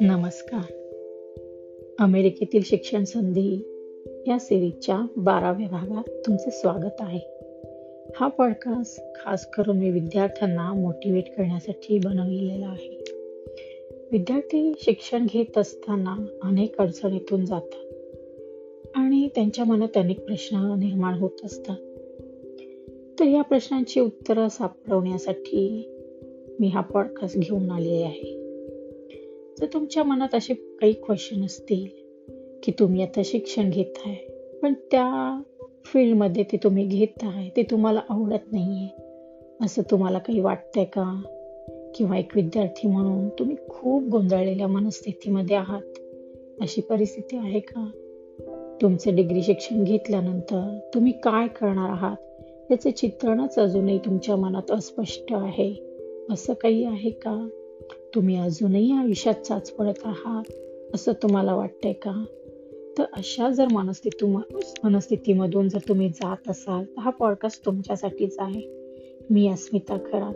नमस्कार. अमेरिकेतील शिक्षण संधी या सिरीजच्या बाराव्या भागात तुमचे स्वागत आहे. हा पॉडकास्ट खास करून मी विद्यार्थ्यांना मोटिवेट करण्यासाठी बनविलेला आहे. विद्यार्थी शिक्षण घेत असताना अनेक अडचणीतून जातात आणि त्यांच्या मनात अनेक प्रश्न निर्माण होत असतात. तर या प्रश्नांची उत्तरं सापडवण्यासाठी मी हा पॉडकास्ट घेऊन आलेली आहे. जर तुमच्या मनात असे काही क्वेश्चन असतील की तुम्ही आता शिक्षण घेत आहे पण त्या फील्डमध्ये ते तुम्ही घेत आहे ते तुम्हाला आवडत नाही आहे असं तुम्हाला काही वाटतंय का? किंवा एक विद्यार्थी म्हणून तुम्ही खूप गोंधळलेल्या मनस्थितीमध्ये आहात अशी परिस्थिती आहे का? तुमचं डिग्री शिक्षण घेतल्यानंतर तुम्ही काय करणार आहात? याचे चित्रणच अजूनही तुमच्या मनात अस्पष्ट आहे. असं काही आहे का? तुम्ही अजूनही आयुष्यात चाचपडत आहात असं तुम्हाला वाटतंय का? तर अशा जर मनस्थिती मनस्थितीमधून जर तुम्ही जात असाल तर हा पॉडकास्ट तुमच्यासाठीच आहे. मी Asmita Kharat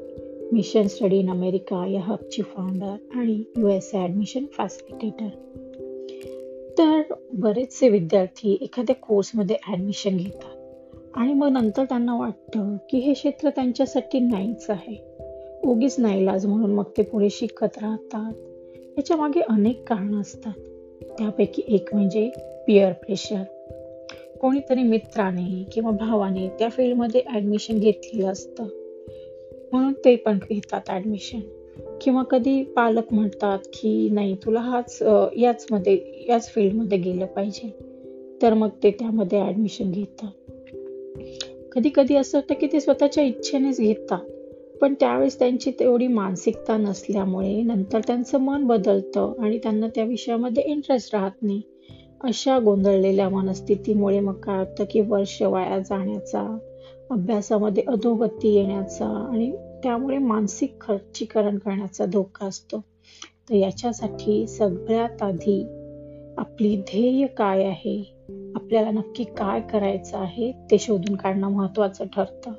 mission study in America या हबची फाउंडर आणि U S A admission facilitator तर बरेचसे विद्यार्थी एखाद्या कोर्समध्ये ॲडमिशन घेतात. आणि मग नंतर त्यांना वाटतं की हे क्षेत्र त्यांच्यासाठी नाहीच आहे. उगीच नाईलाज म्हणून मग ते पुढे शिकत राहतात. याच्या मागे अनेक कारणं असतात. त्यापैकी एक म्हणजे पिअर प्रेशर कोणीतरी मित्राने किंवा भावाने त्या फील्डमध्ये ॲडमिशन घेतलेलं असतं. म्हणून ते पण घेतात ॲडमिशन किंवा कधी पालक म्हणतात की नाही तुला हाच याचमध्ये याच फील्डमध्ये गेलं पाहिजे. तर मग ते त्यामध्ये ॲडमिशन घेतात. कधी कधी असं होतं की ते स्वतःच्या इच्छेनेच घेतात. पण त्यावेळेस त्यांची तेवढी मानसिकता नसल्यामुळे नंतर त्यांचं मन बदलतं आणि त्यांना त्या विषयामध्ये इंटरेस्ट राहत नाही. अशा गोंधळलेल्या मनस्थितीमुळे मग काय होतं की वर्ष वाया जाण्याचा अभ्यासामध्ये अधोगती येण्याचा आणि त्यामुळे मानसिक खर्चीकरण करण्याचा धोका असतो. तर याच्यासाठी सगळ्यात आधी आपली ध्येय काय आहे? आपल्याला नक्की काय करायचं आहे ते शोधून काढणं महत्वाचं ठरतं.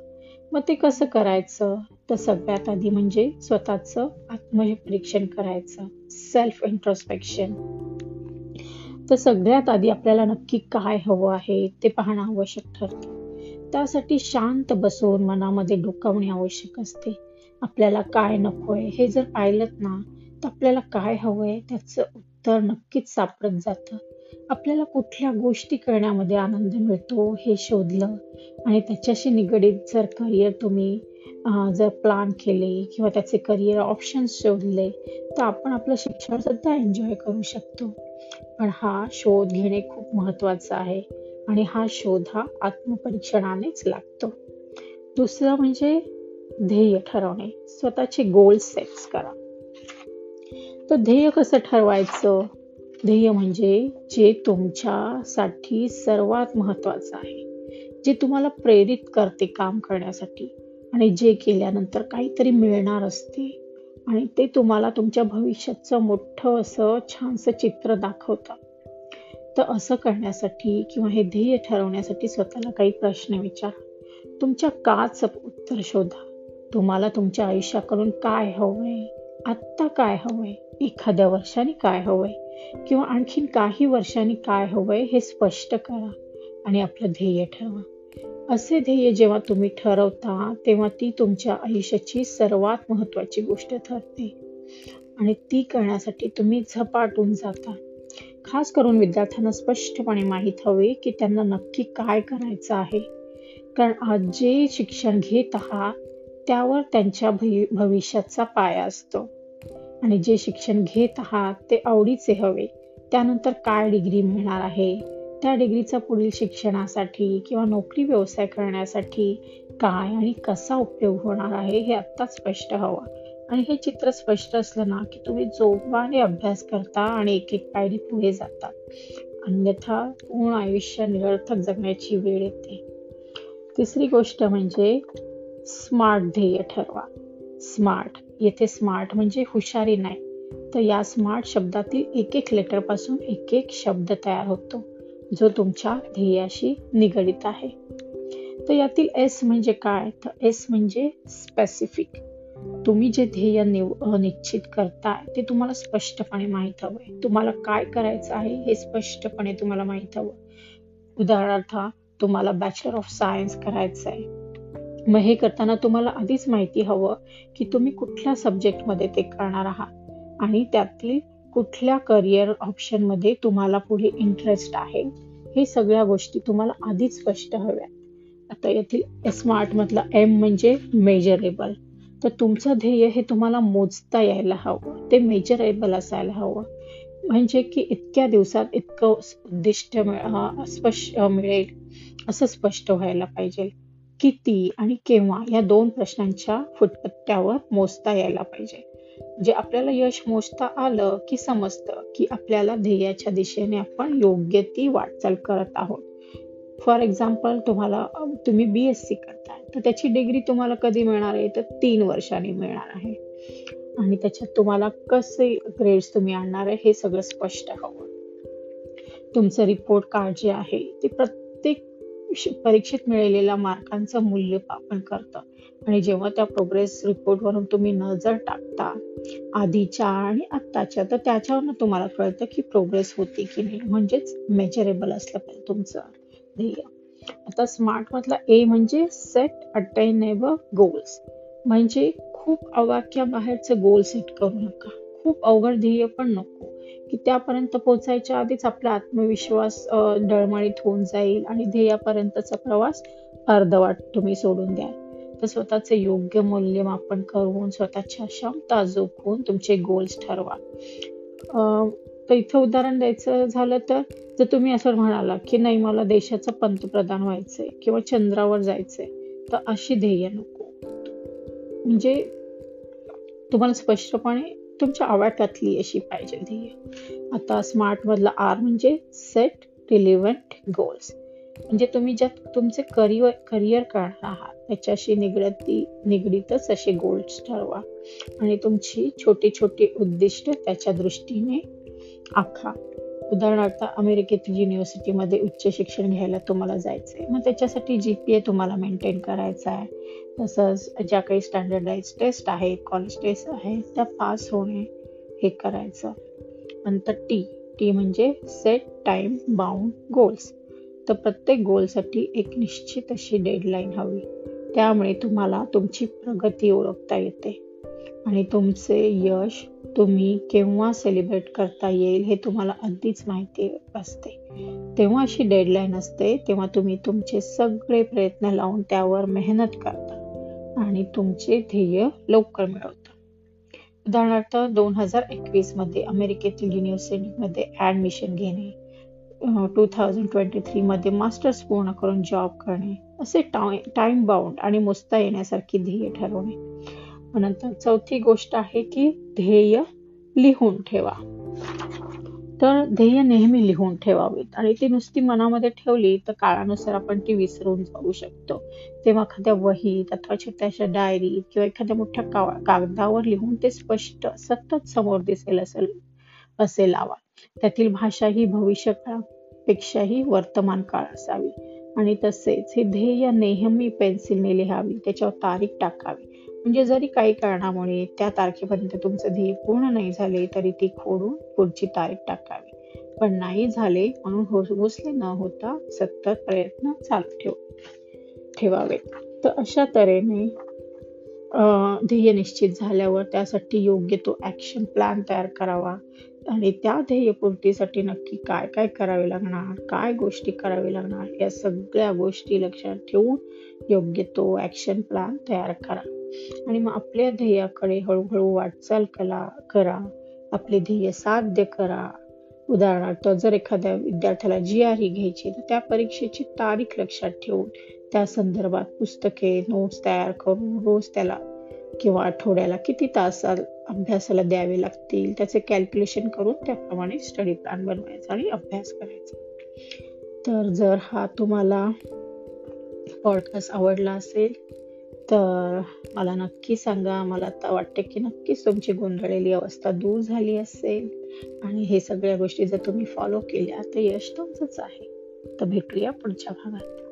मग ते कसं करायचं? तर सगळ्यात आधी म्हणजे स्वतःचं आत्मपरीक्षण करायचं. सेल्फ इंट्रोस्पेक्शन तर सगळ्यात आधी आपल्याला नक्की काय हवं आहे ते पाहणं आवश्यक ठरतं. त्यासाठी शांत बसून मनामध्ये डोकावणे आवश्यक असते. आपल्याला काय नकोय हे जर पाहिलं ना तर आपल्याला काय हवंय त्याचं उत्तर नक्कीच सापडत जातं. आपल्याला कुठल्या गोष्टी करण्यामध्ये आनंद मिळतो हे शोधलं आणि त्याच्याशी निगडीत जर करिअर तुम्ही जर प्लॅन केले किंवा त्याचे करिअर ऑप्शन्स शोधले तर आपण आपलं शिक्षणसुद्धा एन्जॉय करू शकतो. पण हा शोध घेणे खूप महत्त्वाचा आहे आणि हा शोध हा आत्मपरीक्षणानेच लागतो. दुसरं म्हणजे ध्येय ठरवणे स्वतःचे गोल सेट्स करा. तर ध्येय कसं ठरवायचं? ध्येय म्हणजे जे तुमच्यासाठी सर्वात महत्वाचं आहे. जे तुम्हाला प्रेरित करते काम करण्यासाठी आणि जे केल्यानंतर काहीतरी मिळणार असते आणि ते तुम्हाला तुमच्या भविष्याचं मोठं असं छानसं चित्र दाखवतं. तर असं करण्यासाठी किंवा हे ध्येय ठरवण्यासाठी स्वतःला काही प्रश्न विचार. तुमच्या काच उत्तर शोधा. तुम्हाला तुमच्या आयुष्याकडून काय हवंय? आत्ता काय हवंय? एखाद्या वर्षाने काय हवंय? किंवा आणखीन काही वर्षांनी काय हवंय हे स्पष्ट करा आणि आपलं ध्येय ठरवा. असे ध्येय जेव्हा तुम्ही ठरवता तेव्हा ती तुमच्या आयुष्याची सर्वात महत्वाची गोष्ट ठरते. आणि ती करण्यासाठी तुम्ही झपाटून जाता. खास करून विद्यार्थ्यांना स्पष्टपणे माहीत हवे की त्यांना नक्की काय करायचं आहे. कारण आज जे शिक्षण घेत आहात त्यावर त्यांच्या भविष्याचा पाया असतो. आणि जे शिक्षण घेत आहात ते आवडीचे हवे. त्यानंतर काय डिग्री मिळणार आहे? त्या डिग्रीचा पुढील शिक्षणासाठी किंवा नोकरी व्यवसाय करण्यासाठी काय आणि कसा उपयोग होणार आहे हे आत्ताच स्पष्ट हवं. आणि हे चित्र स्पष्ट असलं ना की तुम्ही जोमाने अभ्यास करता आणि एक एक पायरी पुढे जाता. अन्यथा पूर्ण आयुष्य निरर्थक जगण्याची वेळ येते. तिसरी गोष्ट म्हणजे स्मार्ट ध्येय ठरवा. स्मार्ट येथे स्मार्ट म्हणजे हुशारी नाही. तर या स्मार्ट शब्दातील एक एक लेटरपासून एक एक शब्द तयार होतो जो तुमच्या ध्येयाशी निगडित आहे. तर यातील एस म्हणजे काय? तर एस म्हणजे स्पेसिफिक तुम्ही जे ध्येय निव निश्चित करताय ते तुम्हाला स्पष्टपणे माहीत हवंय. तुम्हाला काय करायचं आहे हे स्पष्टपणे तुम्हाला माहीत हवं. उदाहरणार्थ तुम्हाला बॅचलर ऑफ सायन्स करायचं आहे मग हे करताना तुम्हाला आधीच माहिती हवं की तुम्ही कुठल्या सब्जेक्टमध्ये ते करणार आहात. आणि त्यातील कुठल्या करिअर ऑप्शनमध्ये तुम्हाला पुढे इंटरेस्ट आहे. हे सगळ्या गोष्टी तुम्हाला आधीच स्पष्ट हव्या आता येथील स्मार्टमधला एम म्हणजे मेजरेबल तर तुमचं ध्येय हे तुम्हाला मोजता यायला हवं. ते मेजरेबल असायला हवं. म्हणजे की इतक्या दिवसात इतकं उद्दिष्ट स्पष्ट मिळेल. असं स्पष्ट व्हायला पाहिजे. किती आणि केव्हा या दोन प्रश्नांच्या फुटपत्त्यावर मोजता यायला पाहिजे. जे आपल्याला यश मोजता आलं की समजतं की आपल्याला ध्येयाच्या दिशेने आपण योग्य ती वाटचाल करत आहोत. फॉर एक्झाम्पल तुम्हाला तुम्ही बी एस सी करताय तर त्याची डिग्री तुम्हाला कधी मिळणार आहे? तर तीन वर्षांनी मिळणार आहे. आणि त्याच्यात तुम्हाला कसे ग्रेड्स तुम्ही आणणार आहे हे सगळं स्पष्ट हवं. तुमचं रिपोर्ट कार्ड जे आहे ते प्रत्येक परीक्षेत मिळालेल्या मार्कांचं मूल्यमापन करतं. आणि जेव्हा त्या प्रोग्रेस रिपोर्टवरून तुम्ही नजर टाकता आधीच्या आणि आत्ताच्या तर त्याच्यावरनं तुम्हाला कळतं की प्रोग्रेस होती की नाही. म्हणजेच मेजरेबल असलं पाहिजे तुमचं ध्येय. आता स्मार्ट मधला ए म्हणजे सेट अटेनेबल गोल्स म्हणजे खूप अवाक्या बाहेरचे गोल सेट करू नका. खूप अवघड ध्येय पण नको. की त्यापर्यंत पोहोचायच्या आधीच आपला आत्मविश्वास डळमळीत होऊन जाईल आणि ध्येयापर्यंतचा प्रवास अर्धवाट तुम्ही सोडून द्याल. तर स्वतःचे योग्य मूल्यमापन करून स्वतःच्या क्षमता जोखून तुमचे गोल्स ठरवा. तर इथं उदाहरण द्यायचं झालं तर जर तुम्ही असं म्हणाला की नाही मला देशाचं पंतप्रधान व्हायचंय किंवा चंद्रावर जायचंय तर अशी ध्येय नको. म्हणजे तुम्हाला स्पष्टपणे तुमच्या आवाक्यातली अशी पाहिजे ध्येय आता स्मार्ट मधला आर म्हणजे सेट रिलिव्हंट गोल्स म्हणजे तुम्ही ज्यात तुमचे करिअर करिअर करणार आहात त्याच्याशी निगडती निगडीतच असे गोल्स ठरवा. आणि तुमची छोटी छोटी उद्दिष्ट त्याच्या दृष्टीने आखा. उदाहरणार्थ अमेरिकेतील युनिव्हर्सिटीमध्ये उच्च शिक्षण घ्यायला तुम्हाला जायचं आहे मग त्याच्यासाठी जी पी ए तुम्हाला मेंटेन करायचा आहे. तसंच ज्या काही स्टँडर्डाईज टेस्ट आहेत कॉलेज टेस्ट आहेत त्या पास होणे हे करायचं. नंतर टी टी म्हणजे सेट टाइम बाउंड गोल्स तर प्रत्येक गोलसाठी एक निश्चित अशी डेडलाईन हवी. त्यामुळे तुम्हाला तुमची प्रगती ओळखता येते. आणि तुमचे यश तुम्ही केव्हा सेलिब्रेट करता येईल हे तुम्हाला अगदीच माहिती असते. तेव्हा अशी डेडलाईन असते तेव्हा तुम्ही तुमचे सगळे प्रयत्न लावून त्यावर मेहनत करता. आणि तुमचे ध्येय लवकर मिळवतं. उदाहरणार्थ दोन हजार एकवीसमध्ये अमेरिकेतील युनिव्हर्सिटीमध्ये ऍडमिशन घेणे टू थाउजंड ट्वेंटी थ्रीमध्ये मास्टर्स पूर्ण करून जॉब करणे असे टाइम बाउंड आणि मुस्ता येण्यासारखी ध्येय ठरवणे. नंतर चौथी गोष्ट आहे की ध्येय लिहून ठेवा. तर ध्येय नेहमी लिहून ठेवावीत. आणि ती नुसती मनामध्ये ठेवली तर काळानुसार आपण ती विसरून जाऊ शकतो. तेव्हा एखाद्या वहीत अथवा छोट्याशा डायरीत किंवा एखाद्या मोठ्या कागदावर लिहून ते स्पष्ट सतत समोर दिसेल असेल असे लावा त्यातील भाषा ही भविष्य काळापेक्षाही वर्तमान काळ असावी. आणि तसेच हे ध्येय नेहमी पेन्सिलने लिहावी त्याच्यावर तारीख टाकावी. म्हणजे जरी काही कारणामुळे त्या तारखेपर्यंत तुमचं ध्येय पूर्ण नाही झाले तरी ती खोडून पुढची तारीख टाकावी. पण नाही झाले म्हणून हो-, घुसले न होता सतत प्रयत्न चालू ठेव ठेवावे. तर अशा तऱ्हेने ध्येय निश्चित झाल्यावर त्यासाठी योग्य तो ॲक्शन प्लॅन तयार करावा. आणि त्या ध्येयपूर्तीसाठी नक्की काय काय करावे लागणार काय गोष्टी करावे लागणार या सगळ्या गोष्टी लक्षात ठेवून योग्य तो ॲक्शन प्लॅन तयार करा. आणि मग आपल्या ध्येयाकडे हळूहळू वाटचाल कला करा. आपले ध्येय साध्य करा. उदाहरणार्थ जर एखाद्या विद्यार्थ्याला जी आर ही घ्यायची तर त्या परीक्षेची तारीख लक्षात ठेवून त्या संदर्भात पुस्तके नोट्स तयार करून रोज त्याला किंवा आठवड्याला किती तास अभ्यासाला द्यावे लागतील त्याचे कॅल्क्युलेशन करून त्याप्रमाणे स्टडी प्लॅन बनवायचा आणि अभ्यास करायचा. तर जर हा तुम्हाला पॉडकास्ट आवडला असेल तर मला नक्की सांगा मला आता वाटते की नक्कीच तुमची गोंधळलेली अवस्था दूर झाली असेल. आणि हे सगळ्या गोष्टी जर तुम्ही फॉलो केल्या तर यश तुमचंच आहे. तर भेटूया पुढच्या भागात.